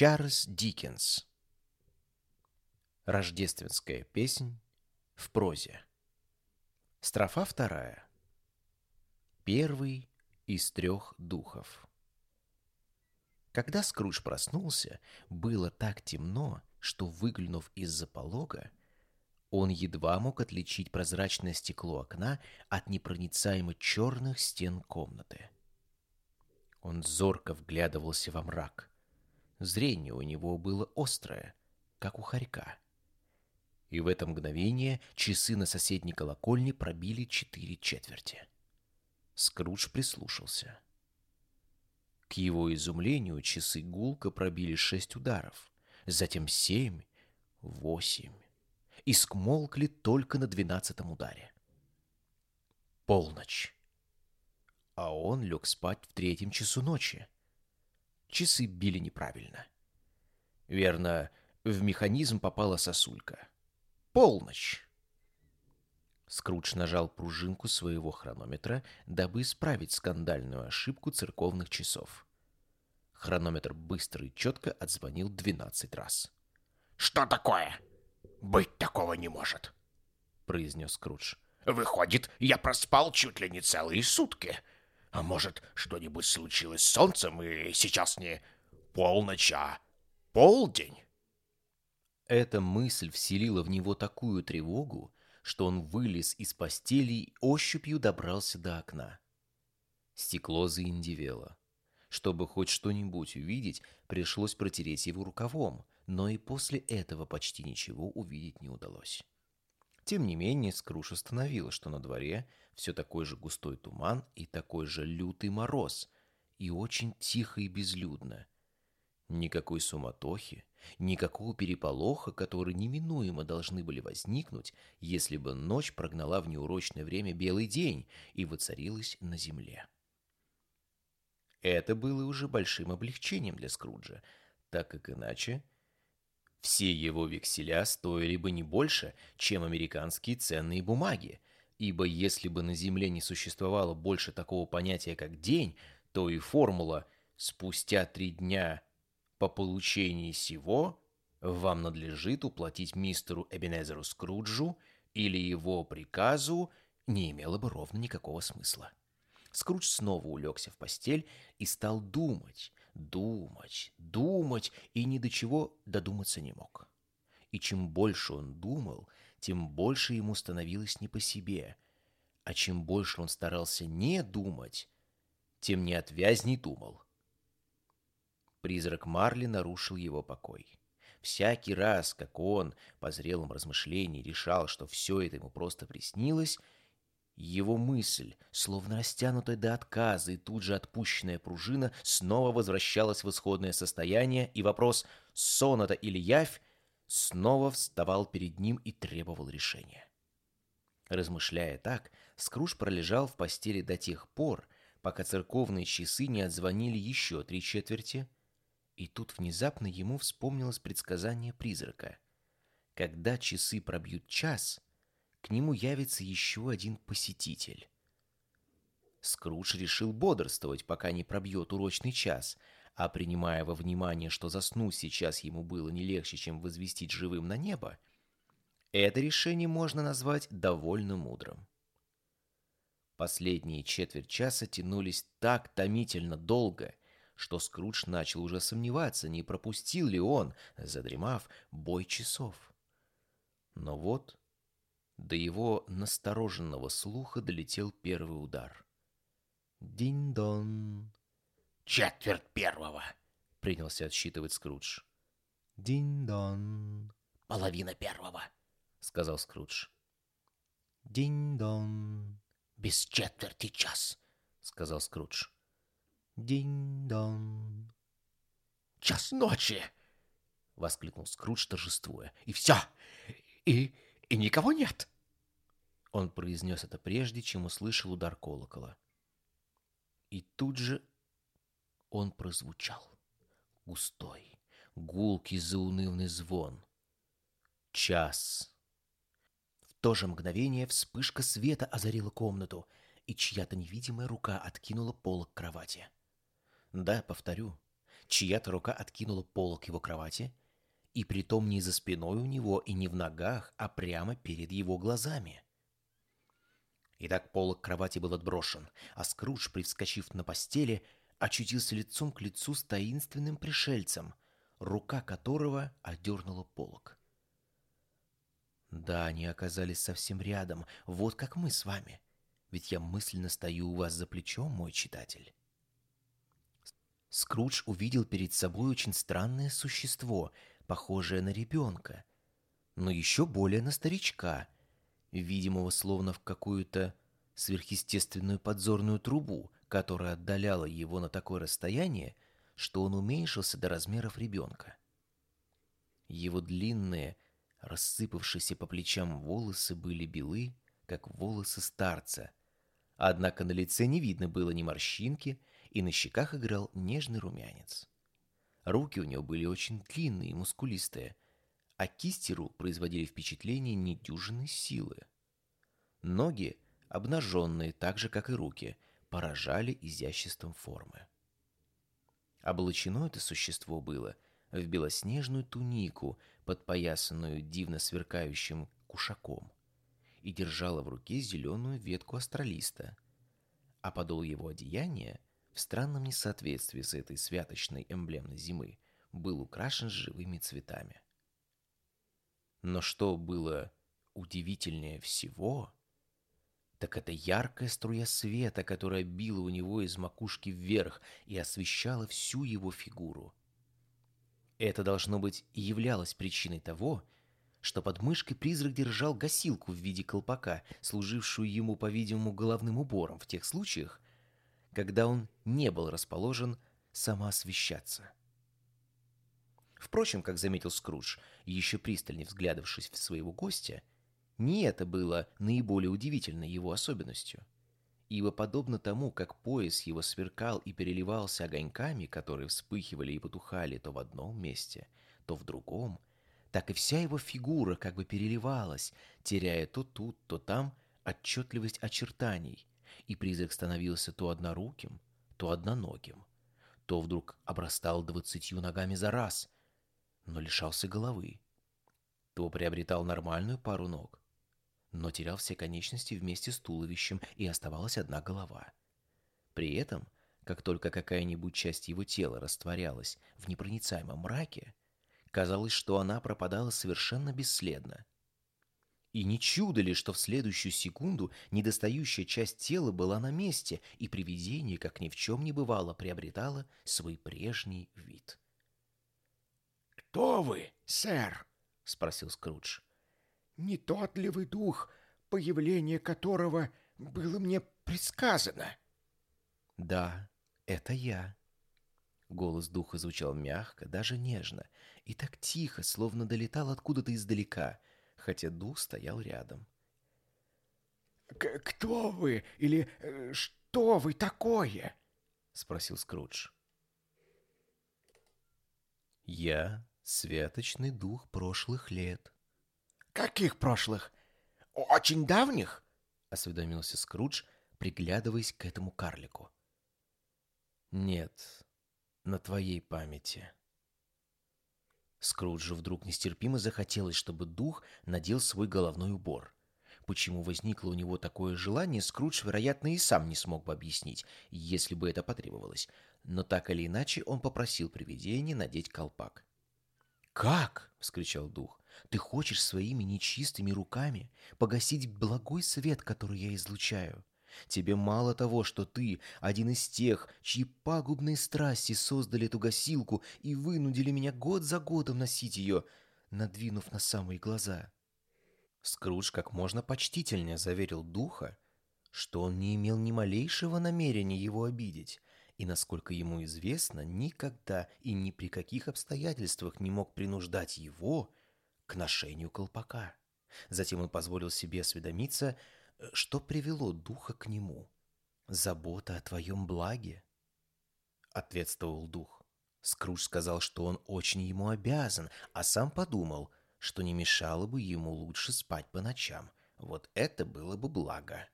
Чарльз Диккенс. Рождественская песнь в прозе. Строфа вторая. Первый из трех духов. Когда Скрудж проснулся, было так темно, что, выглянув из-за полога, он едва мог отличить прозрачное стекло окна от непроницаемо черных стен комнаты. Он зорко вглядывался во мрак. Зрение у него было острое, как у хорька. И в это мгновение часы на соседней колокольне пробили четыре четверти. Скрудж прислушался. К его изумлению часы гулко пробили шесть ударов, затем семь, восемь, и скмолкли только на двенадцатом ударе. Полночь. А он лег спать в третьем часу ночи. Часы били неправильно. Верно, в механизм попала сосулька. Полночь. Скрудж нажал пружинку своего хронометра, дабы исправить скандальную ошибку церковных часов. Хронометр быстро и четко отзвонил двенадцать раз. «Что такое? Быть такого не может», — произнес Скрудж. «Выходит, я проспал чуть ли не целые сутки. А может, что-нибудь случилось с солнцем, и сейчас не полночь, а полдень?» Эта мысль вселила в него такую тревогу, что он вылез из постели и ощупью добрался до окна. Стекло заиндевело. Чтобы хоть что-нибудь увидеть, пришлось протереть его рукавом, но и после этого почти ничего увидеть не удалось. Тем не менее, Скруш установил, что на дворе все такой же густой туман и такой же лютый мороз, и очень тихо и безлюдно. Никакой суматохи, никакого переполоха, которые неминуемо должны были возникнуть, если бы ночь прогнала в неурочное время белый день и воцарилась на земле. Это было уже большим облегчением для Скруджа, так как иначе все его векселя стоили бы не больше, чем американские ценные бумаги, ибо если бы на Земле не существовало больше такого понятия, как день, то и формула «спустя три дня по получении сего вам надлежит уплатить мистеру Эбенезеру Скруджу или его приказу не имела бы ровно никакого смысла. Скрудж снова улегся в постель и стал думать, думать, думать, и ни до чего додуматься не мог. И чем больше он думал, тем больше ему становилось не по себе, а чем больше он старался не думать, тем неотвязней думал. Призрак Марли нарушил его покой. Всякий раз, как он по зрелым размышлениям решал, что все это ему просто приснилось, его мысль, словно растянутая до отказа и тут же отпущенная пружина, снова возвращалась в исходное состояние, и вопрос «сон это или явь» снова вставал перед ним и требовал решения. Размышляя так, Скрудж пролежал в постели до тех пор, пока церковные часы не отзвонили еще три четверти, и тут внезапно ему вспомнилось предсказание призрака. Когда часы пробьют час, к нему явится еще один посетитель. Скрудж решил бодрствовать, пока не пробьет урочный час, а принимая во внимание, что заснуть сейчас ему было не легче, чем возвестить живым на небо, это решение можно назвать довольно мудрым. Последние четверть часа тянулись так томительно долго — что Скрудж начал уже сомневаться, не пропустил ли он, задремав, бой часов. Но вот до его настороженного слуха долетел первый удар. «Динь-дон!» «Четверть первого!» — принялся отсчитывать Скрудж. «Динь-дон!» «Половина первого!» — сказал Скрудж. «Динь-дон!» «Без четверти час!» — сказал Скрудж. Динь-дон. «Час ночи!» — воскликнул Скрудж, торжествуя. «И все! И, и никого нет!» Он произнес это прежде, чем услышал удар колокола. И тут же он прозвучал. Густой, гулкий, заунывный звон. Час. В то же мгновение вспышка света озарила комнату, и чья-то невидимая рука откинула полок кровати. Да, повторю, чья-то рука откинула полок его кровати, и притом не за спиной у него и не в ногах, а прямо перед его глазами. Итак, полок кровати был отброшен, а Скрудж, привскочив на постели, очутился лицом к лицу с таинственным пришельцем, рука которого одернула полок. Да, они оказались совсем рядом, вот как мы с вами. Ведь я мысленно стою у вас за плечом, мой читатель. Скрудж увидел перед собой очень странное существо, похожее на ребенка, но еще более на старичка, видимого словно в какую-то сверхъестественную подзорную трубу, которая отдаляла его на такое расстояние, что он уменьшился до размеров ребенка. Его длинные, рассыпавшиеся по плечам волосы были белы, как волосы старца, однако на лице не видно было ни морщинки, и на щеках играл нежный румянец. Руки у него были очень длинные и мускулистые, а кисти рук производили впечатление недюжинной силы. Ноги, обнаженные так же, как и руки, поражали изяществом формы. Облачено это существо было в белоснежную тунику, подпоясанную дивно сверкающим кушаком, и держало в руке зеленую ветку астролиста, а подол его одеяния в странном несоответствии с этой святочной эмблемой зимы, был украшен живыми цветами. Но что было удивительнее всего, так это яркая струя света, которая била у него из макушки вверх и освещала всю его фигуру. Это, должно быть, и являлось причиной того, что под мышкой призрак держал гасилку в виде колпака, служившую ему, по-видимому, головным убором в тех случаях, когда он не был расположен самоосвещаться. Впрочем, как заметил Скрудж, еще пристальнее взглядывавшись в своего гостя, не это было наиболее удивительной его особенностью. Ибо подобно тому, как пояс его сверкал и переливался огоньками, которые вспыхивали и потухали то в одном месте, то в другом, так и вся его фигура как бы переливалась, теряя то тут, то там отчетливость очертаний, и призрак становился то одноруким, то одноногим, то вдруг обрастал двадцатью ногами за раз, но лишался головы, то приобретал нормальную пару ног, но терял все конечности вместе с туловищем, и оставалась одна голова. При этом, как только какая-нибудь часть его тела растворялась в непроницаемом мраке, казалось, что она пропадала совершенно бесследно — и не чудо ли, что в следующую секунду недостающая часть тела была на месте, и привидение, как ни в чем не бывало, приобретало свой прежний вид. «Кто вы, сэр?» — спросил Скрудж. «Не тот ли вы дух, появление которого было мне предсказано?» «Да, это я». Голос духа звучал мягко, даже нежно, и так тихо, словно долетал откуда-то издалека — хотя дух стоял рядом. «Кто вы? Или э, что вы такое?» — спросил Скрудж. «Я святочный дух прошлых лет». «Каких прошлых? Очень давних?» — осведомился Скрудж, приглядываясь к этому карлику. «Нет, на твоей памяти». Скруджу вдруг нестерпимо захотелось, чтобы дух надел свой головной убор. Почему возникло у него такое желание, Скрудж, вероятно, и сам не смог бы объяснить, если бы это потребовалось. Но так или иначе он попросил привидение надеть колпак. «Как?» — вскричал дух. «Ты хочешь своими нечистыми руками погасить благой свет, который я излучаю? Тебе мало того, что ты один из тех, чьи пагубные страсти создали эту гасилку и вынудили меня год за годом носить ее, надвинув на самые глаза. Скрудж как можно почтительнее заверил духа, что он не имел ни малейшего намерения его обидеть, и, насколько ему известно, никогда и ни при каких обстоятельствах не мог принуждать его к ношению колпака. Затем он позволил себе осведомиться, что привело духа к нему? Забота о твоем благе? Ответствовал дух. Скрудж сказал, что он очень ему обязан, а сам подумал, что не мешало бы ему лучше спать по ночам. Вот это было бы благо.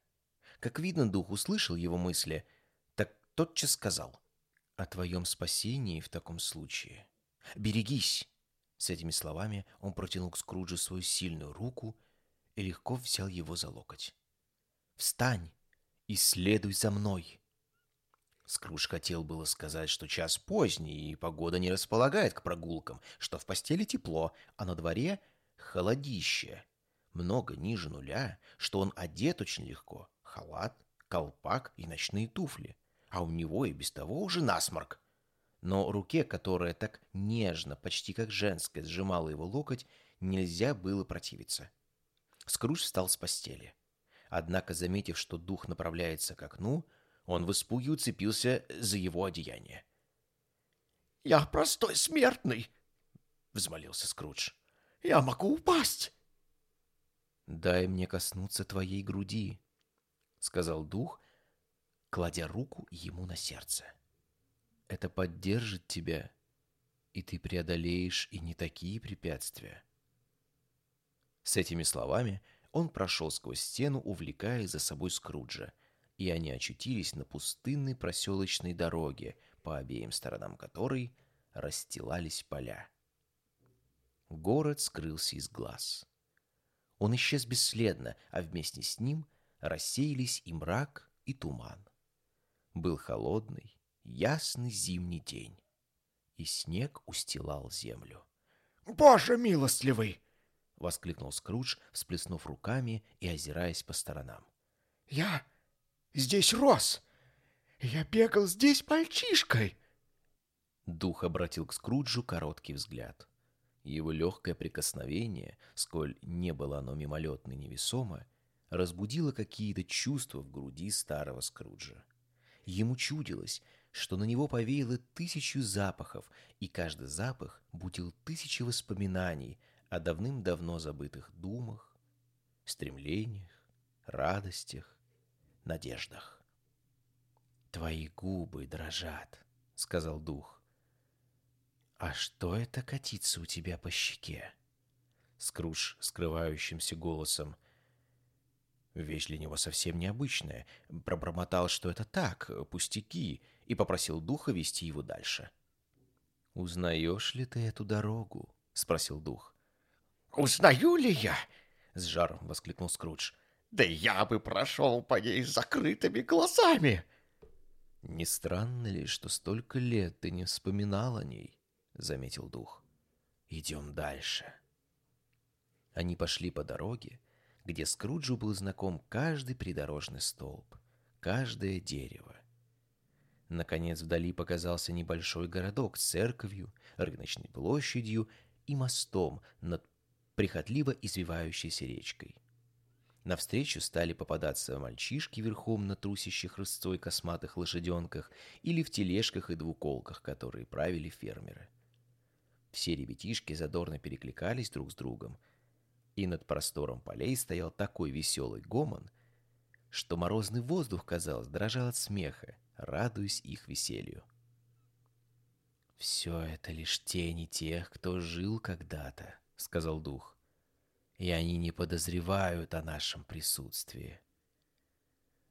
Как видно, дух услышал его мысли, так тотчас сказал. о твоем спасении в таком случае. Берегись!» С этими словами он протянул к Скруджу свою сильную руку и легко взял его за локоть. «Встань и следуй за мной!» Скрудж хотел было сказать, что час поздний, и погода не располагает к прогулкам, что в постели тепло, а на дворе холодище. Много ниже нуля, что он одет очень легко. Халат, колпак и ночные туфли. А у него и без того уже насморк. Но руке, которая так нежно, почти как женская, сжимала его локоть, нельзя было противиться. Скрудж встал с постели. Однако, заметив, что дух направляется к окну, он в испуге уцепился за его одеяние. «Я простой смертный!» — взмолился Скрудж. «Я могу упасть!» «Дай мне коснуться твоей груди», — сказал дух, кладя руку ему на сердце. «Это поддержит тебя, и ты преодолеешь и не такие препятствия». С этими словами он прошел сквозь стену, увлекая за собой Скруджа — и они очутились на пустынной проселочной дороге, по обеим сторонам которой расстилались поля. Город скрылся из глаз. Он исчез бесследно, а вместе с ним рассеялись и мрак, и туман. Был холодный, ясный зимний день, и снег устилал землю. «Боже милостливый!» — воскликнул Скрудж, всплеснув руками и озираясь по сторонам. «Я здесь рос. Я бегал здесь мальчишкой. Дух обратил к Скруджу короткий взгляд. Его легкое прикосновение, сколь не было оно мимолетно невесомо, разбудило какие-то чувства в груди старого Скруджа. Ему чудилось, что на него повеяло тысячу запахов, и каждый запах будил тысячи воспоминаний о давным-давно забытых думах, стремлениях, радостях, надеждах. «Твои губы дрожат», — сказал дух. «А что это катится у тебя по щеке?» Скрудж скрывающимся голосом. Вещь для него совсем необычная. Пробормотал, что это так, пустяки, и попросил духа вести его дальше. «Узнаешь ли ты эту дорогу?» — спросил дух. «Узнаю ли я?» — с жаром воскликнул Скрудж. Да я бы прошел по ней с закрытыми глазами. Не странно ли, что столько лет ты не вспоминал о ней? Заметил дух. Идем дальше. Они пошли по дороге, где Скруджу был знаком каждый придорожный столб, каждое дерево. Наконец вдали показался небольшой городок с церковью, рыночной площадью и мостом над прихотливо извивающейся речкой. Навстречу стали попадаться мальчишки верхом на трусящих рысцой косматых лошаденках или в тележках и двуколках, которые правили фермеры. Все ребятишки задорно перекликались друг с другом, и над простором полей стоял такой веселый гомон, что морозный воздух, казалось, дрожал от смеха, радуясь их веселью. «Все это лишь тени тех, кто жил когда-то», — сказал дух и они не подозревают о нашем присутствии.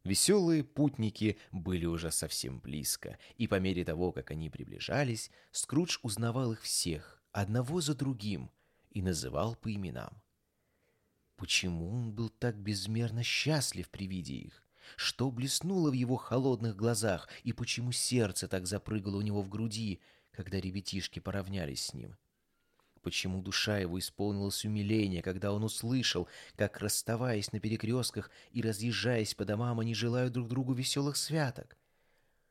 Веселые путники были уже совсем близко, и по мере того, как они приближались, Скрудж узнавал их всех, одного за другим, и называл по именам. Почему он был так безмерно счастлив при виде их? Что блеснуло в его холодных глазах, и почему сердце так запрыгало у него в груди, когда ребятишки поравнялись с ним? Почему душа его исполнилась умиления, когда он услышал, как, расставаясь на перекрестках и разъезжаясь по домам, они желают друг другу веселых святок.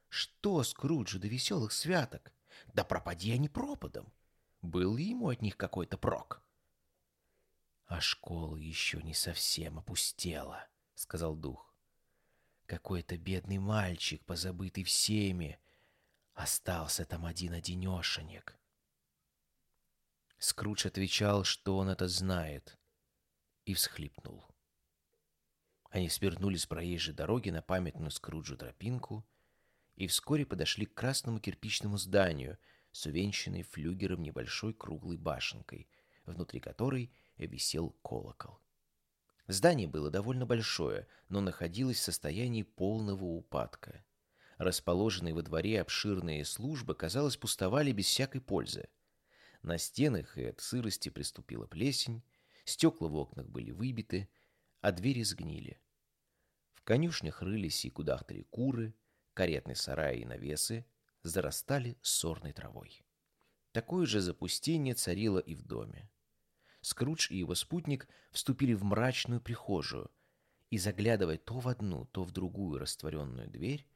Что Скруджу до веселых святок? Да пропади они пропадом. Был ли ему от них какой-то прок? А школа еще не совсем опустела, — сказал дух. Какой-то бедный мальчик, позабытый всеми, остался там один-одинешенек. Скрудж отвечал, что он это знает, и всхлипнул. Они свернули с проезжей дороги на памятную Скруджу тропинку и вскоре подошли к красному кирпичному зданию с увенчанной флюгером небольшой круглой башенкой, внутри которой висел колокол. Здание было довольно большое, но находилось в состоянии полного упадка. Расположенные во дворе обширные службы, казалось, пустовали без всякой пользы. На стенах и от сырости приступила плесень, стекла в окнах были выбиты, а двери сгнили. В конюшнях рылись и кудахтали куры, каретные сараи и навесы зарастали сорной травой. Такое же запустение царило и в доме. Скрудж и его спутник вступили в мрачную прихожую, и, заглядывая то в одну, то в другую растворенную дверь,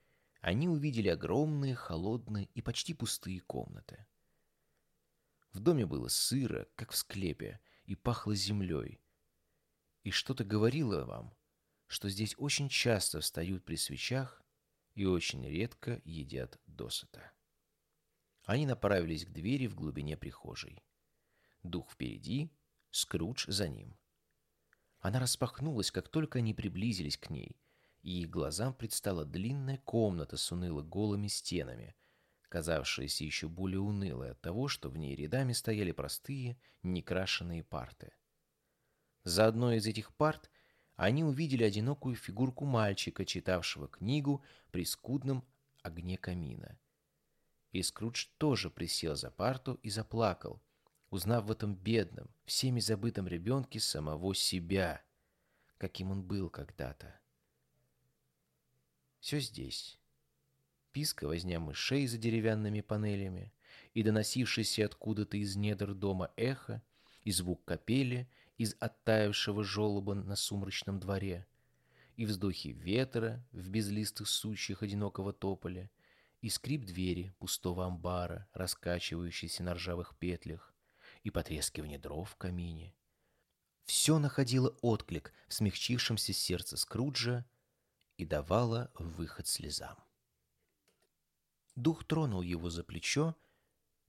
они увидели огромные, холодные и почти пустые комнаты. В доме было сыро, как в склепе, и пахло землей. И что-то говорило вам, что здесь очень часто встают при свечах и очень редко едят досыта. Они направились к двери в глубине прихожей. Дух впереди, Скрудж за ним. Она распахнулась, как только они приблизились к ней, и их глазам предстала длинная комната с уныло голыми стенами, казавшаяся еще более унылой от того, что в ней рядами стояли простые, некрашенные парты. За одной из этих парт они увидели одинокую фигурку мальчика, читавшего книгу при скудном огне камина. И Скрудж тоже присел за парту и заплакал, узнав в этом бедном, всеми забытом ребенке самого себя, каким он был когда-то. Все здесь. Писк и возня мышей за деревянными панелями, и доносившийся откуда-то из недр дома эхо, и звук капели из оттаившего желоба на сумрачном дворе, и вздохи ветра в безлистых сучьях одинокого тополя, и скрип двери пустого амбара, раскачивающейся на ржавых петлях, и потрескивание дров в камине. Все находило отклик в смягчившемся сердце Скруджа и давало выход слезам. Дух тронул его за плечо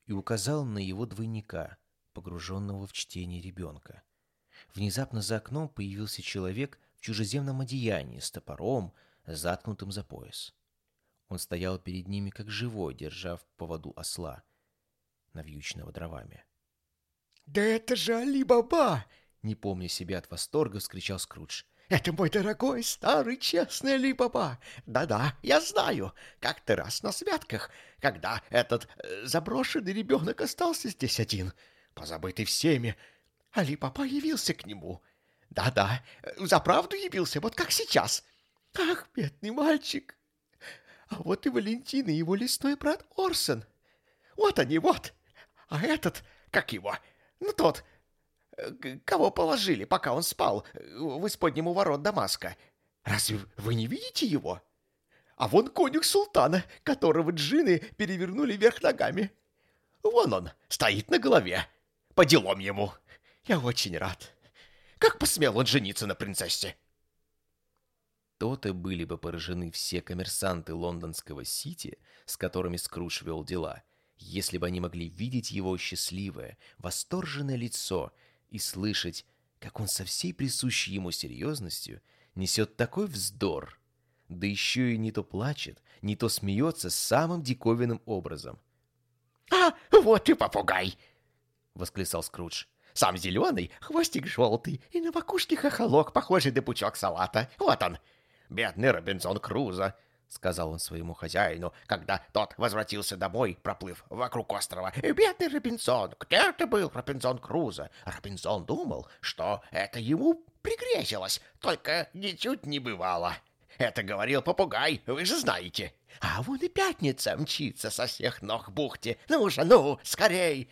и указал на его двойника, погруженного в чтение ребенка. Внезапно за окном появился человек в чужеземном одеянии с топором, заткнутым за пояс. Он стоял перед ними как живой, держа в поводу осла, навьюченного дровами. «Да это же Али-Баба!» Не помня себя от восторга, вскричал Скрудж. «Это мой дорогой, старый, честный Али-Баба! Да-да, я знаю, как-то раз на святках, когда этот э, заброшенный ребенок остался здесь один, позабытый всеми, Али-Баба явился к нему. Да-да, за правду явился, вот как сейчас. Ах, бедный мальчик! А вот и Валентин и его лесной брат Орсон. Вот они, вот! А этот, как его, ну, тот, э, кого положили, пока он спал, в исподнему ворот Дамаска. Разве вы не видите его? А вон конюх султана, которого джины перевернули вверх ногами. Вон он, стоит на голове. По делам ему. Я очень рад. Как посмел он жениться на принцессе? То-то были бы поражены все коммерсанты лондонского Сити, с которыми Скрудж вел дела — если бы они могли видеть его счастливое, восторженное лицо и слышать, как он со всей присущей ему серьезностью несет такой вздор, да еще и не то плачет, не то смеется самым диковинным образом. «А, вот и попугай!» — восклицал Скрудж. «Сам зеленый, хвостик желтый, и на макушке хохолок, похожий на пучок салата. Вот он, бедный Робинзон Крузо, — сказал он своему хозяину, когда тот возвратился домой, проплыв вокруг острова. «Бедный Робинзон! Где ты был, Робинзон Крузо?» Робинзон думал, что это ему пригрезилось, только ничуть не бывало. Это говорил попугай, вы же знаете. А вон и пятница мчится со всех ног бухте. Ну же, ну, скорей!»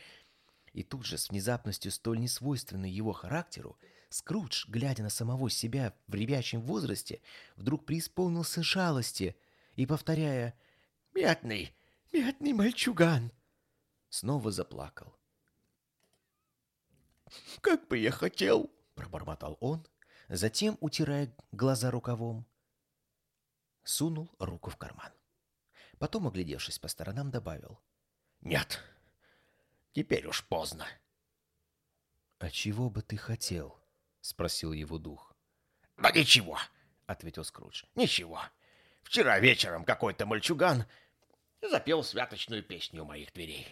И тут же, с внезапностью столь несвойственной его характеру, Скрудж, глядя на самого себя в ребячем возрасте, вдруг преисполнился жалости и, повторяя «Бедный, бедный мальчуган!» снова заплакал. «Как бы я хотел!» — пробормотал он, затем, утирая глаза рукавом, сунул руку в карман. Потом, оглядевшись по сторонам, добавил. «Нет, теперь уж поздно». «А чего бы ты хотел?» — спросил его дух. «Да ничего», — ответил Скрудж. «Ничего. Вчера вечером какой-то мальчуган запел святочную песню у моих дверей.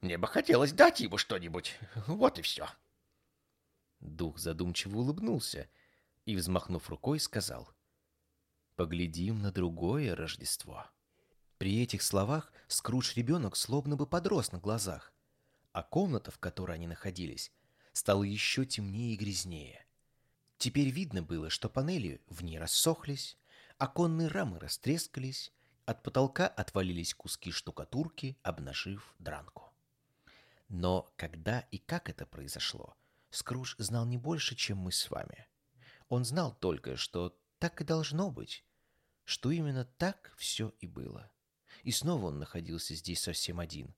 Мне бы хотелось дать ему что-нибудь. Вот и все. Дух задумчиво улыбнулся и, взмахнув рукой, сказал, «Поглядим на другое Рождество». При этих словах Скрудж-ребенок словно бы подрос на глазах, а комната, в которой они находились, стала еще темнее и грязнее. Теперь видно было, что панели в ней рассохлись, оконные рамы растрескались, от потолка отвалились куски штукатурки, обнажив дранку. Но когда и как это произошло, Скрудж знал не больше, чем мы с вами. Он знал только, что так и должно быть, что именно так все и было. И снова он находился здесь совсем один,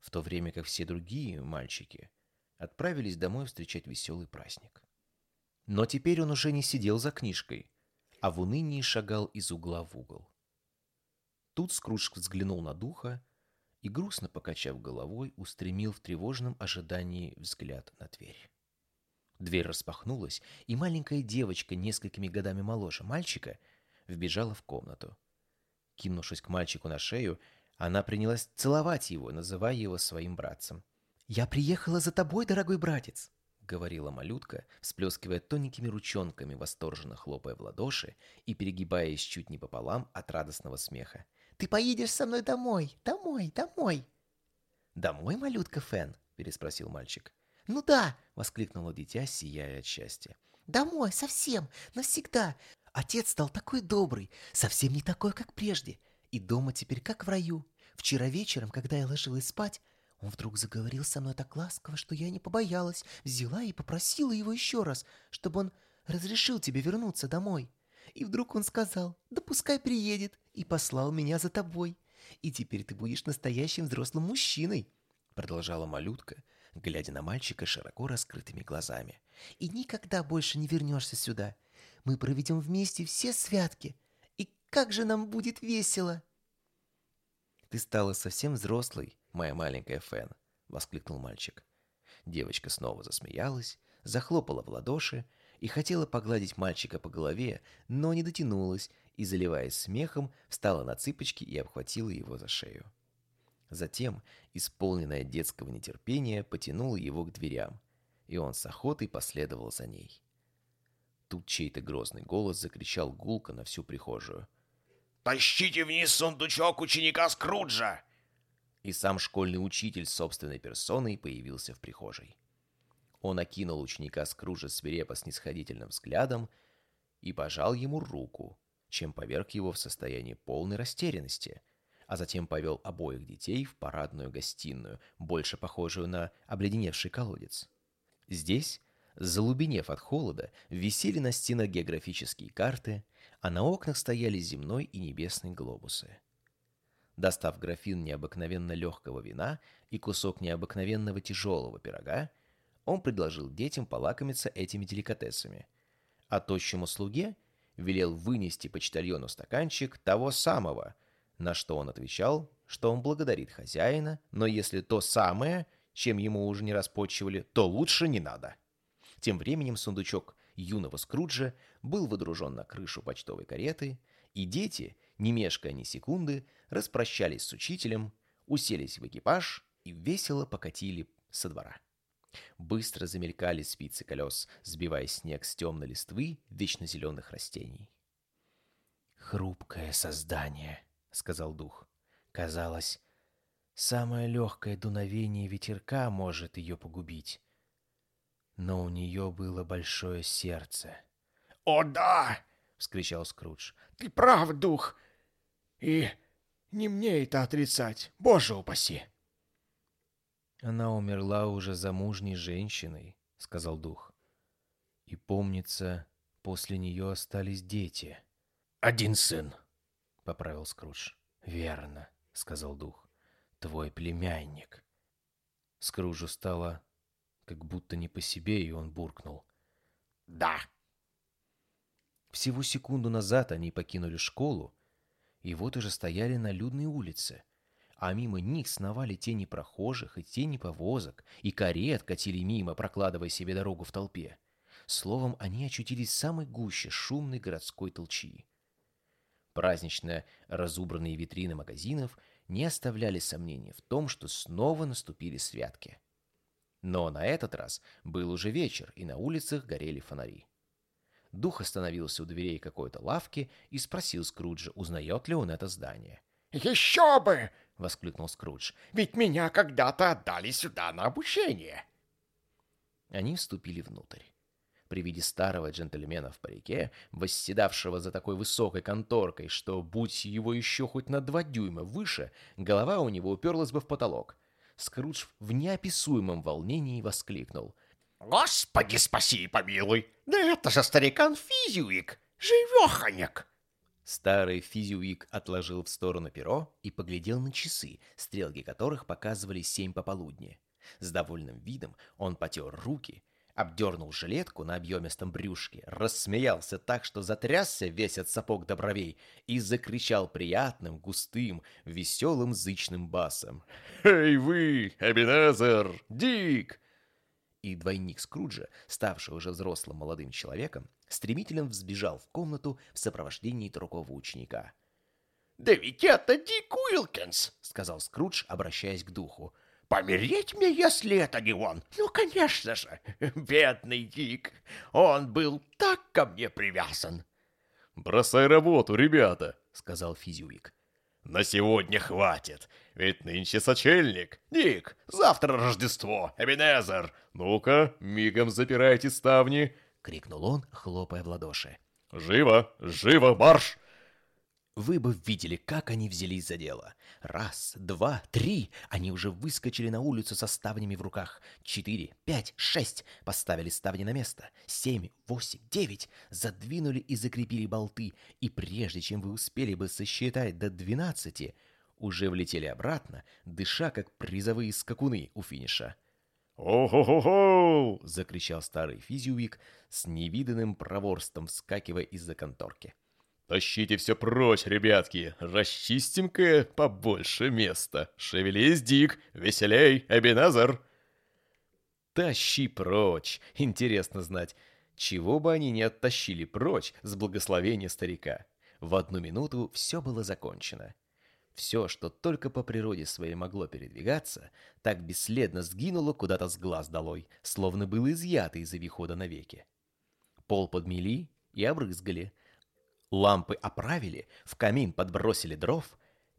в то время как все другие мальчики отправились домой встречать веселый праздник. Но теперь он уже не сидел за книжкой, а в унынии шагал из угла в угол. Тут Скрудж взглянул на духа и, грустно покачав головой, устремил в тревожном ожидании взгляд на дверь. Дверь распахнулась, и маленькая девочка, несколькими годами моложе мальчика, вбежала в комнату. Кинувшись к мальчику на шею, она принялась целовать его, называя его своим братцем. «Я приехала за тобой, дорогой братец!» — говорила малютка, всплескивая тоненькими ручонками, восторженно хлопая в ладоши и перегибаясь чуть не пополам от радостного смеха. «Ты поедешь со мной домой, домой, домой!» «Домой, малютка Фен?» — переспросил мальчик. «Ну да!» — воскликнуло дитя, сияя от счастья. «Домой, совсем, навсегда! Отец стал такой добрый, совсем не такой, как прежде. И дома теперь как в раю. Вчера вечером, когда я ложилась спать, он вдруг заговорил со мной так ласково, что я не побоялась, взяла и попросила его еще раз, чтобы он разрешил тебе вернуться домой. И вдруг он сказал, да пускай приедет, и послал меня за тобой. И теперь ты будешь настоящим взрослым мужчиной, продолжала малютка, глядя на мальчика широко раскрытыми глазами. И никогда больше не вернешься сюда. Мы проведем вместе все святки. И как же нам будет весело!» «Ты стала совсем взрослой, моя маленькая Фэн!» — воскликнул мальчик. Девочка снова засмеялась, захлопала в ладоши и хотела погладить мальчика по голове, но не дотянулась и, заливаясь смехом, встала на цыпочки и обхватила его за шею. Затем, исполненная детского нетерпения, потянула его к дверям, и он с охотой последовал за ней. Тут чей-то грозный голос закричал гулко на всю прихожую. «Тащите вниз сундучок ученика Скруджа!» И сам школьный учитель собственной персоной появился в прихожей. Он окинул ученика Скруджа свирепо снисходительным взглядом и пожал ему руку, чем поверг его в состояние полной растерянности, а затем повел обоих детей в парадную гостиную, больше похожую на обледеневший колодец. Здесь Залубенев от холода, висели на стенах географические карты, а на окнах стояли земной и небесный глобусы. Достав графин необыкновенно легкого вина и кусок необыкновенного тяжелого пирога, он предложил детям полакомиться этими деликатесами, а тощему слуге велел вынести почтальону стаканчик того самого, на что он отвечал, что он благодарит хозяина, но если то самое, чем ему уже не распочивали, то лучше не надо. Тем временем сундучок юного Скруджа был водружен на крышу почтовой кареты, и дети, не мешкая ни секунды, распрощались с учителем, уселись в экипаж и весело покатили со двора. Быстро замелькали спицы колес, сбивая снег с темной листвы вечно зеленых растений. «Хрупкое создание», — сказал дух. «Казалось, самое легкое дуновение ветерка может ее погубить но у нее было большое сердце. «О, да!» — вскричал Скрудж. «Ты прав, дух! И не мне это отрицать, боже упаси!» «Она умерла уже замужней женщиной», — сказал дух. «И, помнится, после нее остались дети». «Один сын», — поправил Скрудж. «Верно», — сказал дух. «Твой племянник». Скруджу стало как будто не по себе, и он буркнул. «Да». Всего секунду назад они покинули школу, и вот уже стояли на людной улице, а мимо них сновали тени прохожих и тени повозок, и карет катили мимо, прокладывая себе дорогу в толпе. Словом, они очутились в самой гуще шумной городской толчии. Празднично разубранные витрины магазинов не оставляли сомнений в том, что снова наступили святки. Но на этот раз был уже вечер, и на улицах горели фонари. Дух остановился у дверей какой-то лавки и спросил Скруджа, узнает ли он это здание. «Еще бы!» — воскликнул Скрудж. «Ведь меня когда-то отдали сюда на обучение!» Они вступили внутрь. При виде старого джентльмена в парике, восседавшего за такой высокой конторкой, что, будь его еще хоть на два дюйма выше, голова у него уперлась бы в потолок, Скрудж в неописуемом волнении воскликнул. «Господи, спаси и помилуй! Да это же старикан Физиуик! Живеханек!» Старый Физиуик отложил в сторону перо и поглядел на часы, стрелки которых показывали семь пополудни. С довольным видом он потер руки, обдернул жилетку на объемистом брюшке, рассмеялся так, что затрясся весь от сапог до бровей и закричал приятным, густым, веселым зычным басом. «Эй вы, Эбенезер! Дик!» И двойник Скруджа, ставший уже взрослым молодым человеком, стремительно взбежал в комнату в сопровождении другого ученика. «Да ведь это Дик Уилкинс!» — сказал Скрудж, обращаясь к духу. Помереть мне, если это не он? Ну, конечно же, бедный Дик. Он был так ко мне привязан. «Бросай работу, ребята», — сказал Физиуик. «На сегодня хватит, ведь нынче сочельник. Дик, завтра Рождество, Эбенезер. Ну-ка, мигом запирайте ставни», — крикнул он, хлопая в ладоши. «Живо, живо, марш!» Вы бы видели, как они взялись за дело. Раз, два, три. Они уже выскочили на улицу со ставнями в руках. Четыре, пять, шесть. Поставили ставни на место. Семь, восемь, девять. Задвинули и закрепили болты. И прежде чем вы успели бы сосчитать до двенадцати, уже влетели обратно, дыша как призовые скакуны у финиша. «О-хо-хо-хо!» — закричал старый физиуик с невиданным проворством, вскакивая из-за конторки. «Тащите все прочь, ребятки! Расчистим-ка побольше места! Шевелись, Дик! Веселей, Эбиназар!» «Тащи прочь! Интересно знать, чего бы они не оттащили прочь с благословения старика!» В одну минуту все было закончено. Все, что только по природе своей могло передвигаться, так бесследно сгинуло куда-то с глаз долой, словно было изъято из обихода навеки. Пол подмели и обрызгали — Лампы оправили, в камин подбросили дров,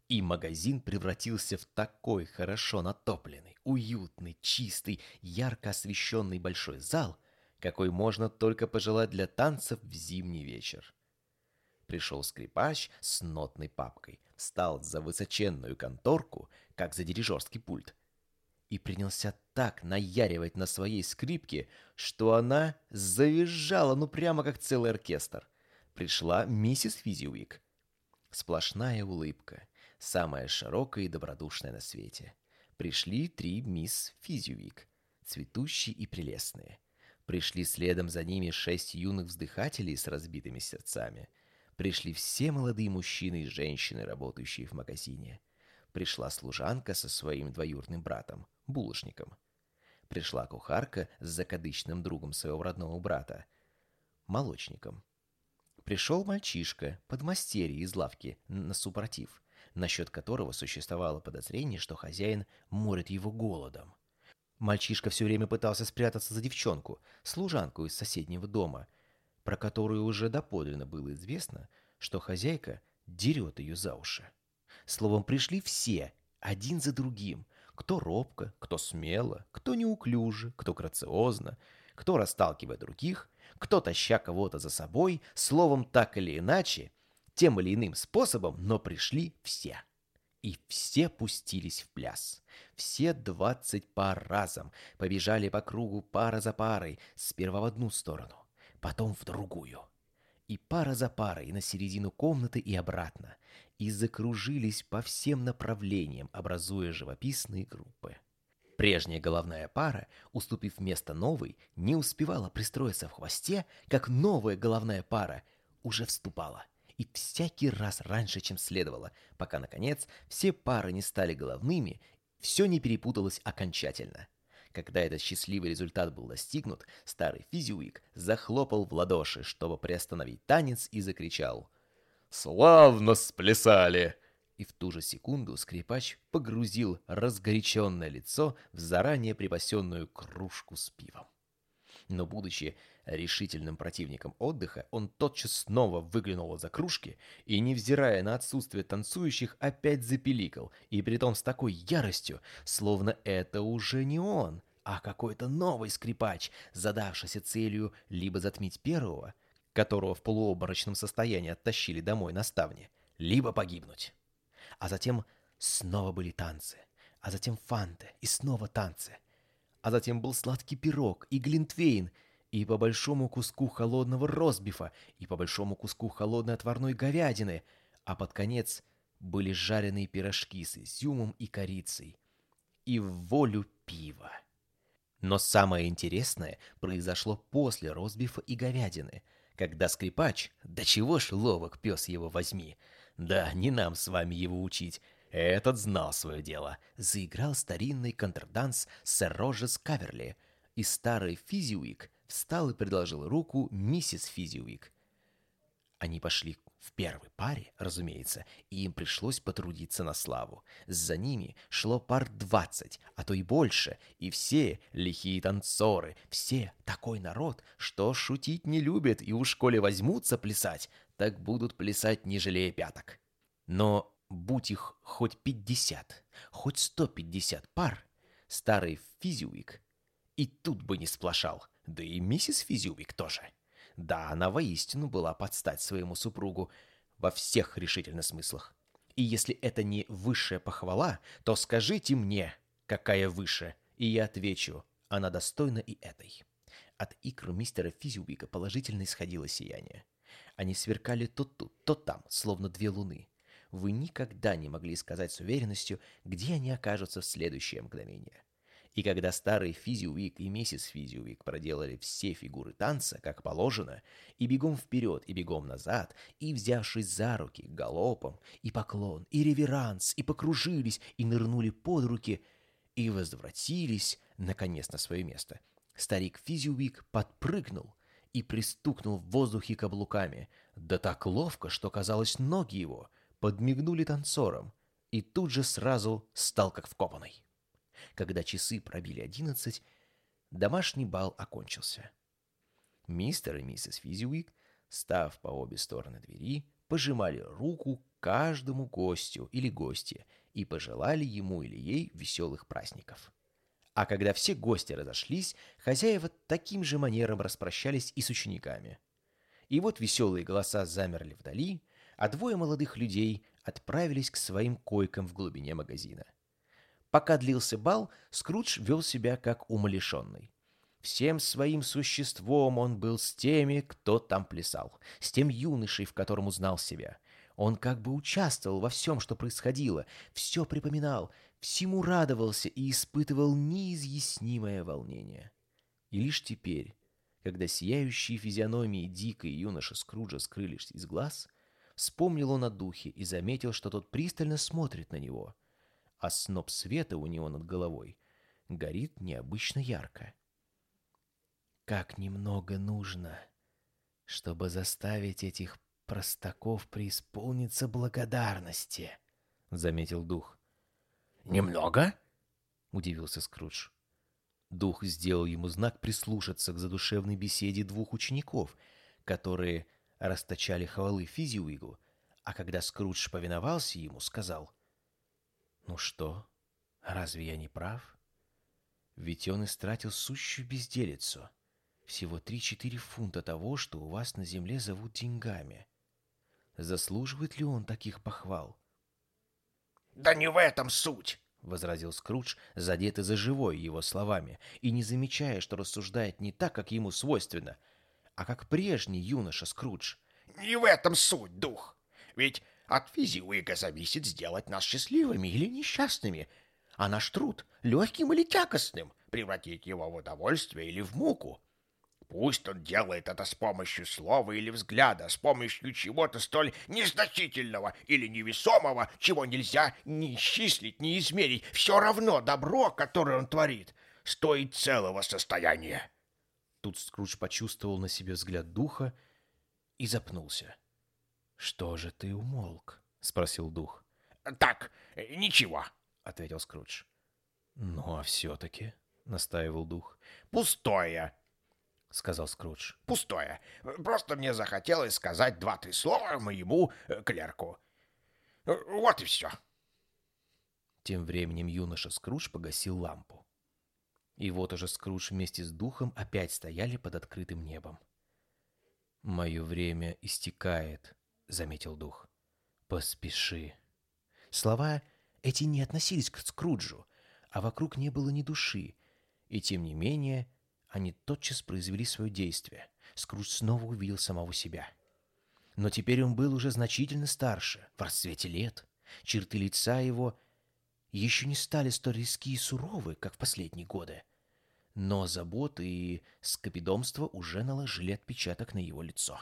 и магазин превратился в такой хорошо натопленный, уютный, чистый, ярко освещенный большой зал, какой можно только пожелать для танцев в зимний вечер. Пришел скрипач с нотной папкой, встал за высоченную конторку, как за дирижерский пульт, и принялся так наяривать на своей скрипке, что она завизжала, ну прямо как целый оркестр пришла миссис Физиуик. Сплошная улыбка, самая широкая и добродушная на свете. Пришли три мисс Физиуик, цветущие и прелестные. Пришли следом за ними шесть юных вздыхателей с разбитыми сердцами. Пришли все молодые мужчины и женщины, работающие в магазине. Пришла служанка со своим двоюродным братом, булочником. Пришла кухарка с закадычным другом своего родного брата, молочником пришел мальчишка, подмастерье из лавки на супротив, насчет которого существовало подозрение, что хозяин морит его голодом. Мальчишка все время пытался спрятаться за девчонку, служанку из соседнего дома, про которую уже доподлинно было известно, что хозяйка дерет ее за уши. Словом, пришли все, один за другим, кто робко, кто смело, кто неуклюже, кто грациозно, кто расталкивая других, кто таща кого-то за собой, словом, так или иначе, тем или иным способом, но пришли все. И все пустились в пляс. Все двадцать пар разом побежали по кругу пара за парой, сперва в одну сторону, потом в другую. И пара за парой на середину комнаты и обратно, и закружились по всем направлениям, образуя живописные группы. Прежняя головная пара, уступив место новой, не успевала пристроиться в хвосте, как новая головная пара уже вступала. И всякий раз раньше, чем следовало, пока, наконец, все пары не стали головными, все не перепуталось окончательно. Когда этот счастливый результат был достигнут, старый физиуик захлопал в ладоши, чтобы приостановить танец, и закричал «Славно сплясали!» и в ту же секунду скрипач погрузил разгоряченное лицо в заранее припасенную кружку с пивом. Но, будучи Решительным противником отдыха он тотчас снова выглянул из-за кружки и, невзирая на отсутствие танцующих, опять запеликал, и притом с такой яростью, словно это уже не он, а какой-то новый скрипач, задавшийся целью либо затмить первого, которого в полуобморочном состоянии оттащили домой на ставне, либо погибнуть. А затем снова были танцы, а затем фанты и снова танцы. А затем был сладкий пирог и глинтвейн, и по большому куску холодного ростбифа, и по большому куску холодной отварной говядины, а под конец были жареные пирожки с изюмом и корицей, и в волю пива. Но самое интересное произошло после ростбифа и говядины, когда скрипач, да чего ж ловок пес его возьми, да не нам с вами его учить, этот знал свое дело, заиграл старинный контрданс сэр Роджес Каверли, и старый Физиуик встал и предложил руку миссис Физиуик. Они пошли в первой паре, разумеется, им пришлось потрудиться на славу. За ними шло пар двадцать, а то и больше, и все лихие танцоры, все такой народ, что шутить не любят, и уж коли возьмутся плясать, так будут плясать не жалея пяток. Но будь их хоть пятьдесят, хоть сто пятьдесят пар, старый Физиуик и тут бы не сплошал, да и миссис Физиуик тоже. Да, она воистину была под стать своему супругу во всех решительно смыслах. И если это не высшая похвала, то скажите мне, какая выше, и я отвечу, она достойна и этой. От икр мистера Физиуика положительно исходило сияние. Они сверкали то тут, то там, словно две луны. Вы никогда не могли сказать с уверенностью, где они окажутся в следующее мгновение. И когда старый Физиуик и миссис Физиуик проделали все фигуры танца, как положено, и бегом вперед, и бегом назад, и, взявшись за руки, галопом, и поклон, и реверанс, и покружились, и нырнули под руки, и возвратились, наконец, на свое место, старик Физиуик подпрыгнул и пристукнул в воздухе каблуками, да так ловко, что, казалось, ноги его подмигнули танцорам, и тут же сразу стал как вкопанный. Когда часы пробили одиннадцать, домашний бал окончился. Мистер и миссис Физиуик, став по обе стороны двери, пожимали руку каждому гостю или гостье и пожелали ему или ей веселых праздников. А когда все гости разошлись, хозяева таким же манером распрощались и с учениками. И вот веселые голоса замерли вдали, а двое молодых людей отправились к своим койкам в глубине магазина. Пока длился бал, Скрудж вел себя как умалишенный. Всем своим существом он был с теми, кто там плясал, с тем юношей, в котором узнал себя. Он как бы участвовал во всем, что происходило, все припоминал, всему радовался и испытывал неизъяснимое волнение. И лишь теперь, когда сияющие физиономии Дика и юноша Скруджа скрылись из глаз, вспомнил он о духе и заметил, что тот пристально смотрит на него — а сноп света у него над головой горит необычно ярко. Как немного нужно, чтобы заставить этих простаков преисполниться благодарности, — заметил дух. «Немного?» — удивился Скрудж. Дух сделал ему знак прислушаться к задушевной беседе двух учеников, которые расточали хвалы Физиуигу, а когда Скрудж повиновался ему, сказал, ну что, разве я не прав? Ведь он истратил сущую безделицу. Всего три-четыре фунта того, что у вас на земле зовут деньгами. Заслуживает ли он таких похвал? «Да не в этом суть!» — возразил Скрудж, задетый за живой его словами, и не замечая, что рассуждает не так, как ему свойственно, а как прежний юноша Скрудж. «Не в этом суть, дух! Ведь от физиуика зависит сделать нас счастливыми или несчастными, а наш труд — легким или тягостным, превратить его в удовольствие или в муку. Пусть он делает это с помощью слова или взгляда, с помощью чего-то столь незначительного или невесомого, чего нельзя ни исчислить, ни измерить. Все равно добро, которое он творит, стоит целого состояния. Тут Скрудж почувствовал на себе взгляд духа и запнулся. — «Что же ты умолк?» — спросил дух. «Так, ничего», — ответил Скрудж. «Ну, а все-таки», — настаивал дух. «Пустое». сказал Скрудж. Пустое. Просто мне захотелось сказать два-три слова моему э, клерку. Вот и все. Тем временем юноша Скрудж погасил лампу. И вот уже Скрудж вместе с духом опять стояли под открытым небом. «Мое время истекает», — заметил дух. «Поспеши». Слова эти не относились к Скруджу, а вокруг не было ни души, и тем не менее они тотчас произвели свое действие. Скрудж снова увидел самого себя. Но теперь он был уже значительно старше, в расцвете лет. Черты лица его еще не стали столь резки и суровы, как в последние годы. Но заботы и скопидомство уже наложили отпечаток на его лицо.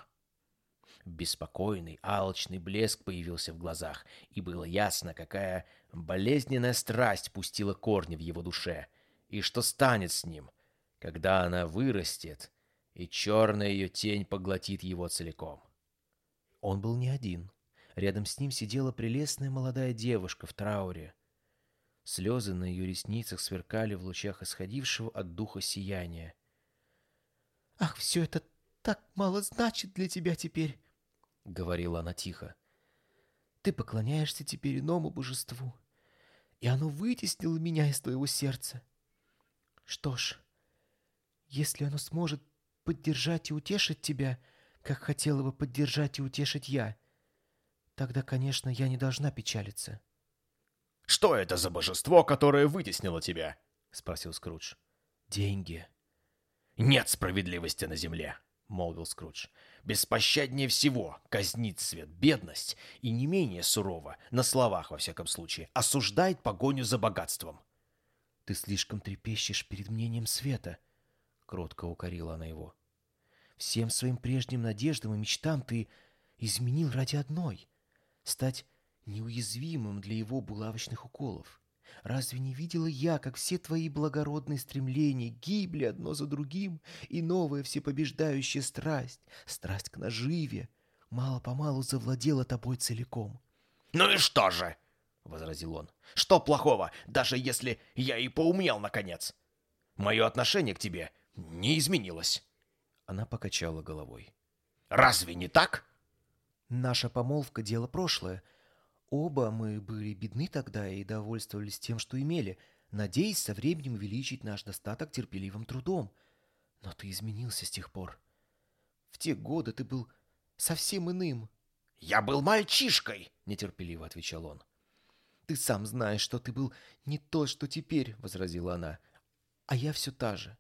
Беспокойный, алчный блеск появился в глазах, и было ясно, какая болезненная страсть пустила корни в его душе, и что станет с ним, когда она вырастет, и черная ее тень поглотит его целиком. Он был не один. Рядом с ним сидела прелестная молодая девушка в трауре. Слезы на ее ресницах сверкали в лучах исходившего от духа сияния. «Ах, все это так мало значит для тебя теперь!» — говорила она тихо. «Ты поклоняешься теперь иному божеству, и оно вытеснило меня из твоего сердца. Что ж, если оно сможет поддержать и утешить тебя, как хотела бы поддержать и утешить я, тогда, конечно, я не должна печалиться». «Что это за божество, которое вытеснило тебя?» — спросил Скрудж. «Деньги». «Нет справедливости на земле», — молвил Скрудж. «Беспощаднее всего казнит свет бедность и не менее сурово, на словах во всяком случае, осуждает погоню за богатством». «Ты слишком трепещешь перед мнением света», — кротко укорила она его. «Всем своим прежним надеждам и мечтам ты изменил ради одной — стать неуязвимым для его булавочных уколов. Разве не видела я, как все твои благородные стремления гибли одно за другим, и новая всепобеждающая страсть, страсть к наживе, мало-помалу завладела тобой целиком?» «Ну и что же?» — возразил он. «Что плохого, даже если я и поумнел, наконец? Мое отношение к тебе не изменилось». Она покачала головой. «Разве не так?» «Наша помолвка — дело прошлое. Оба мы были бедны тогда и довольствовались тем, что имели, надеясь со временем увеличить наш достаток терпеливым трудом. Но ты изменился с тех пор. В те годы ты был совсем иным». «Я был мальчишкой!» — нетерпеливо отвечал он. «Ты сам знаешь, что ты был не то, что теперь», — возразила она. «А я все та же.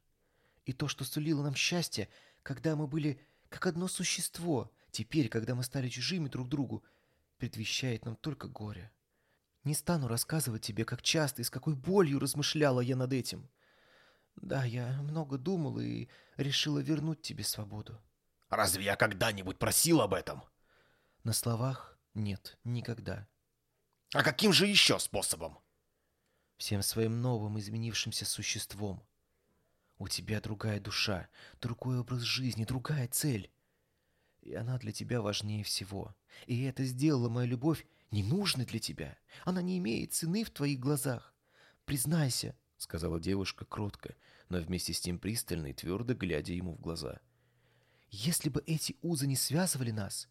И то, что сулило нам счастье, когда мы были как одно существо, теперь, когда мы стали чужими друг другу, предвещает нам только горе. Не стану рассказывать тебе, как часто и с какой болью размышляла я над этим. Да, я много думала и решила вернуть тебе свободу. Разве я когда-нибудь просил об этом? На словах нет, никогда. А каким же еще способом? Всем своим новым изменившимся существом. У тебя другая душа, другой образ жизни, другая цель. И она для тебя важнее всего. И это сделало мою любовь ненужной для тебя. Она не имеет цены в твоих глазах. Признайся, — сказала девушка кротко, но вместе с тем пристально и твердо глядя ему в глаза. Если бы эти узы не связывали нас,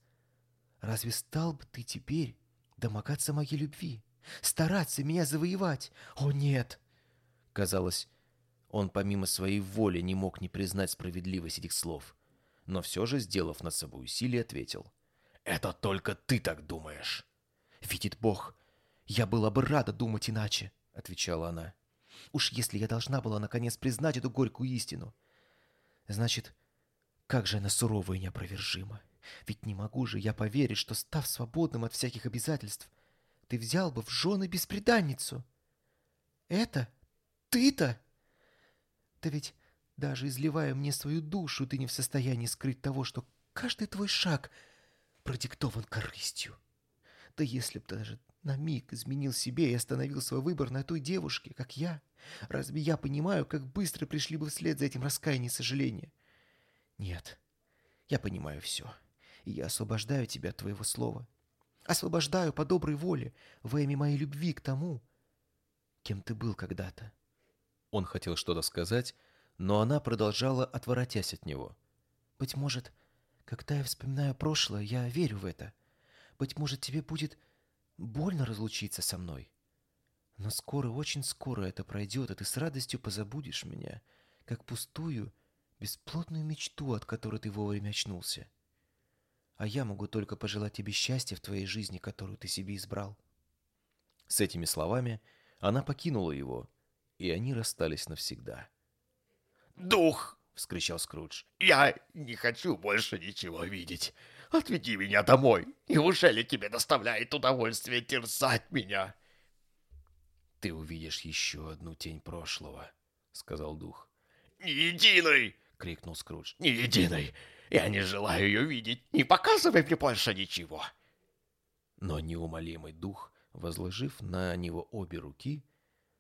разве стал бы ты теперь домогаться моей любви, стараться меня завоевать? О, нет! Казалось, он помимо своей воли не мог не признать справедливость этих слов, но все же, сделав над собой усилие, ответил. «Это только ты так думаешь!» «Видит Бог, я была бы рада думать иначе», — отвечала она. «Уж если я должна была наконец признать эту горькую истину, значит, как же она сурова и неопровержима. Ведь не могу же я поверить, что, став свободным от всяких обязательств, ты взял бы в жены беспреданницу. Это? Ты-то? Да ведь даже изливая мне свою душу, ты не в состоянии скрыть того, что каждый твой шаг продиктован корыстью. Да если б ты даже на миг изменил себе и остановил свой выбор на той девушке, как я, разве я понимаю, как быстро пришли бы вслед за этим раскаяние и сожаление? Нет, я понимаю все, и я освобождаю тебя от твоего слова. Освобождаю по доброй воле, во имя моей любви к тому, кем ты был когда-то. Он хотел что-то сказать, но она продолжала, отворотясь от него. «Быть может, когда я вспоминаю прошлое, я верю в это. Быть может, тебе будет больно разлучиться со мной. Но скоро, очень скоро это пройдет, и ты с радостью позабудешь меня, как пустую, бесплотную мечту, от которой ты вовремя очнулся. А я могу только пожелать тебе счастья в твоей жизни, которую ты себе избрал». С этими словами она покинула его, и они расстались навсегда. «Дух!» — вскричал Скрудж. «Я не хочу больше ничего видеть. Отведи меня домой. Неужели тебе доставляет удовольствие терзать меня?» «Ты увидишь еще одну тень прошлого», — сказал дух. «Ни единой!» — крикнул Скрудж. «Ни единой! Я не желаю ее видеть. Не показывай мне больше ничего!» Но неумолимый дух, возложив на него обе руки,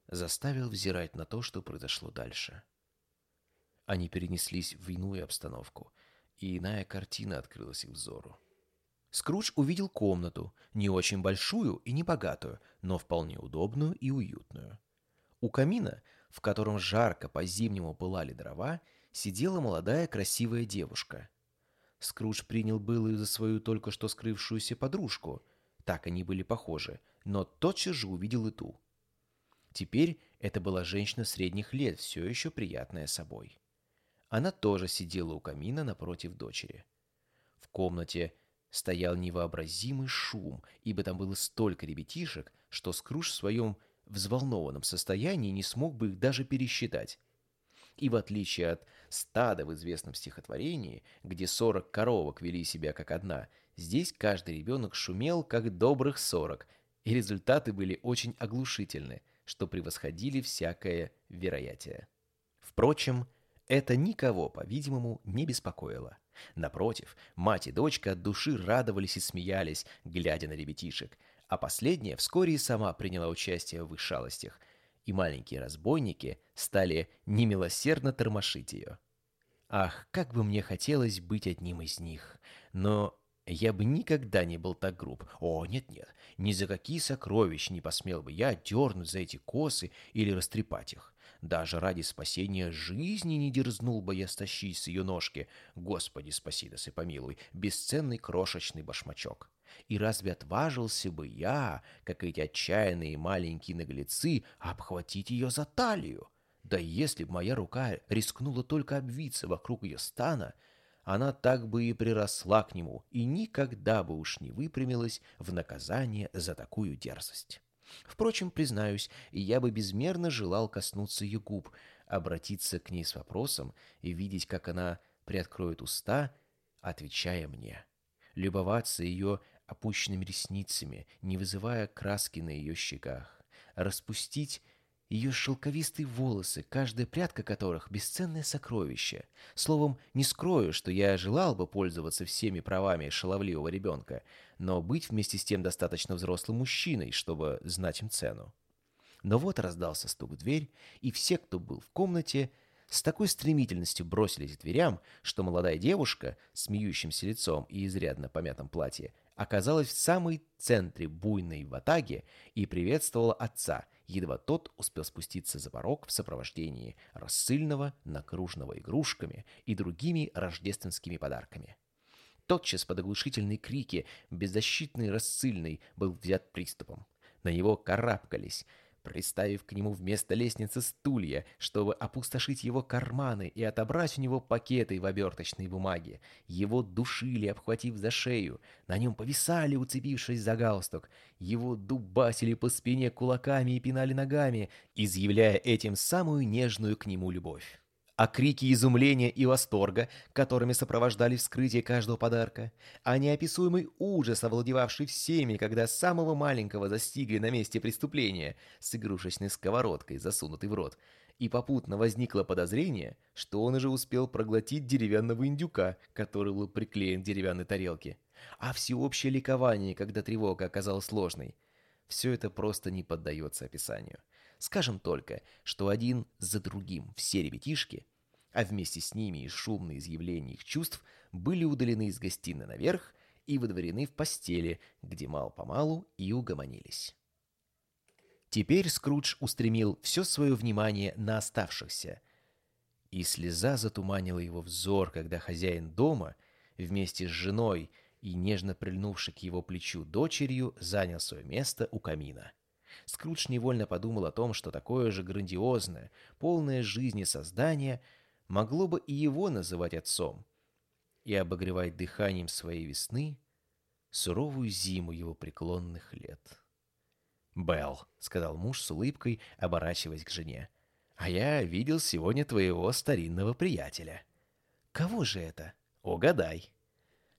заставил взирать на то, что произошло дальше. Они перенеслись в иную обстановку, и иная картина открылась их взору. Скрудж увидел комнату, не очень большую и не богатую, но вполне удобную и уютную. У камина, в котором жарко по-зимнему пылали дрова, сидела молодая красивая девушка. Скрудж принял было за свою только что скрывшуюся подружку. Так они были похожи, но тотчас же увидел и ту. Теперь это была женщина средних лет, все еще приятная собой. Она тоже сидела у камина напротив дочери. В комнате стоял невообразимый шум, ибо там было столько ребятишек, что Скрудж в своем взволнованном состоянии не смог бы их даже пересчитать. И в отличие от стада в известном стихотворении, где сорок коровок вели себя как одна, здесь каждый ребенок шумел как добрых сорок, и результаты были очень оглушительны, что превосходили всякое вероятие. Впрочем, это никого, по-видимому, не беспокоило. Напротив, мать и дочка от души радовались и смеялись, глядя на ребятишек, а последняя вскоре и сама приняла участие в их шалостях, и маленькие разбойники стали немилосердно тормошить ее. Ах, как бы мне хотелось быть одним из них, но я бы никогда не был так груб. О, нет-нет, ни за какие сокровища не посмел бы я дернуть за эти косы или растрепать их. Даже ради спасения жизни не дерзнул бы я стащить с ее ножки, Господи, спаси да помилуй, бесценный крошечный башмачок. И разве отважился бы я, как эти отчаянные маленькие наглецы, обхватить ее за талию? Да если б моя рука рискнула только обвиться вокруг ее стана, она так бы и приросла к нему и никогда бы уж не выпрямилась в наказание за такую дерзость. Впрочем, признаюсь, я бы безмерно желал коснуться ее губ, обратиться к ней с вопросом и видеть, как она приоткроет уста, отвечая мне. Любоваться ее опущенными ресницами, не вызывая краски на ее щеках. Распустить ее шелковистые волосы, каждая прядка которых — бесценное сокровище. Словом, не скрою, что я желал бы пользоваться всеми правами шаловливого ребенка, но быть вместе с тем достаточно взрослым мужчиной, чтобы знать им цену. Но вот раздался стук в дверь, и все, кто был в комнате, с такой стремительностью бросились к дверям, что молодая девушка, смеющимся лицом и изрядно помятом платье, оказалась в самой центре буйной ватаги и приветствовала отца, едва тот успел спуститься за порог в сопровождении рассыльного, накруженного игрушками и другими рождественскими подарками. Тотчас под оглушительные крики беззащитный рассыльный был взят приступом. На него карабкались, приставив к нему вместо лестницы стулья, чтобы опустошить его карманы и отобрать у него пакеты в оберточной бумаге. Его душили, обхватив за шею, на нем повисали, уцепившись за галстук. Его дубасили по спине кулаками и пинали ногами, изъявляя этим самую нежную к нему любовь а крики изумления и восторга, которыми сопровождали вскрытие каждого подарка, а неописуемый ужас, овладевавший всеми, когда самого маленького застигли на месте преступления с игрушечной сковородкой, засунутой в рот, и попутно возникло подозрение, что он уже успел проглотить деревянного индюка, который был приклеен к деревянной тарелке, а всеобщее ликование, когда тревога оказалась сложной. Все это просто не поддается описанию. Скажем только, что один за другим все ребятишки, а вместе с ними и шумные изъявления их чувств, были удалены из гостиной наверх и выдворены в постели, где мал-помалу и угомонились. Теперь Скрудж устремил все свое внимание на оставшихся И слеза затуманила его взор, когда хозяин дома вместе с женой и нежно прильнувшей к его плечу дочерью занял свое место у камина. Скрудж невольно подумал о том, что такое же грандиозное, полное жизни создание могло бы и его называть отцом и обогревать дыханием своей весны суровую зиму его преклонных лет. «Белл», — сказал муж с улыбкой, оборачиваясь к жене, — «а я видел сегодня твоего старинного приятеля». «Кого же это?» «Угадай».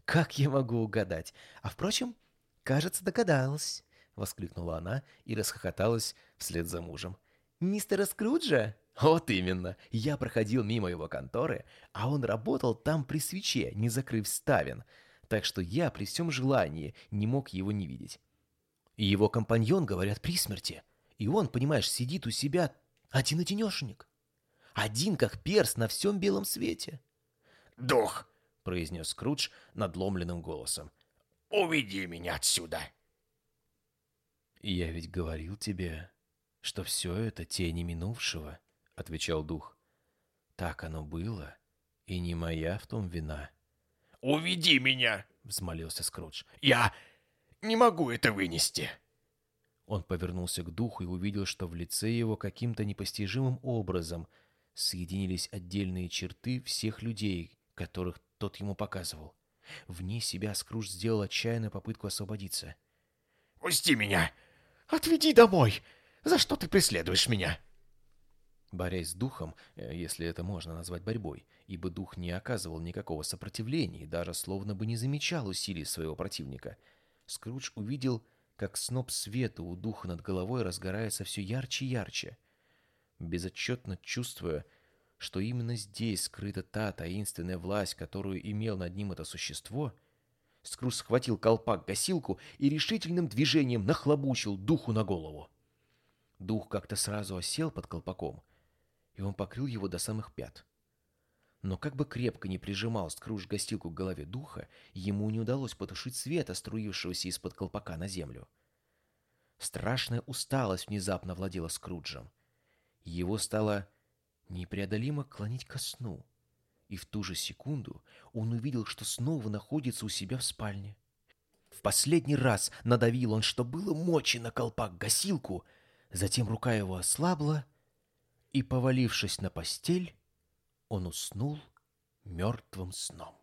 «Как я могу угадать? А, впрочем, кажется, догадалась». — воскликнула она и расхохоталась вслед за мужем. «Мистера Скруджа?» «Вот именно. Я проходил мимо его конторы, а он работал там при свече, не закрыв ставен, так что я при всем желании не мог его не видеть. И его компаньон, говорят, при смерти. И он, понимаешь, сидит у себя один-одинешенек. Один, как перс на всем белом свете». «Дух!» — произнес Скрудж надломленным голосом. «Уведи меня отсюда!» «Я ведь говорил тебе, что все это тени минувшего», — отвечал дух. «Так оно было, и не моя в том вина». «Уведи меня!» — взмолился Скрудж. «Я не могу это вынести!» Он повернулся к духу и увидел, что в лице его каким-то непостижимым образом соединились отдельные черты всех людей, которых тот ему показывал. Вне себя Скрудж сделал отчаянную попытку освободиться. «Пусти меня! Отведи домой! За что ты преследуешь меня?» Борясь с духом, э, если это можно назвать борьбой, ибо дух не оказывал никакого сопротивления и даже словно бы не замечал усилий своего противника, Скрудж увидел, как сноп света у духа над головой разгорается все ярче и ярче. Безотчетно чувствуя, что именно здесь скрыта та таинственная власть, которую имел над ним это существо, Скрус схватил колпак-гасилку и решительным движением нахлобучил духу на голову. Дух как-то сразу осел под колпаком, и он покрыл его до самых пят. Но как бы крепко не прижимал Скруж гостилку к голове духа, ему не удалось потушить света, струившегося из-под колпака на землю. Страшная усталость внезапно владела Скруджем. Его стало непреодолимо клонить ко сну и в ту же секунду он увидел, что снова находится у себя в спальне. В последний раз надавил он, что было мочи на колпак гасилку, затем рука его ослабла, и, повалившись на постель, он уснул мертвым сном.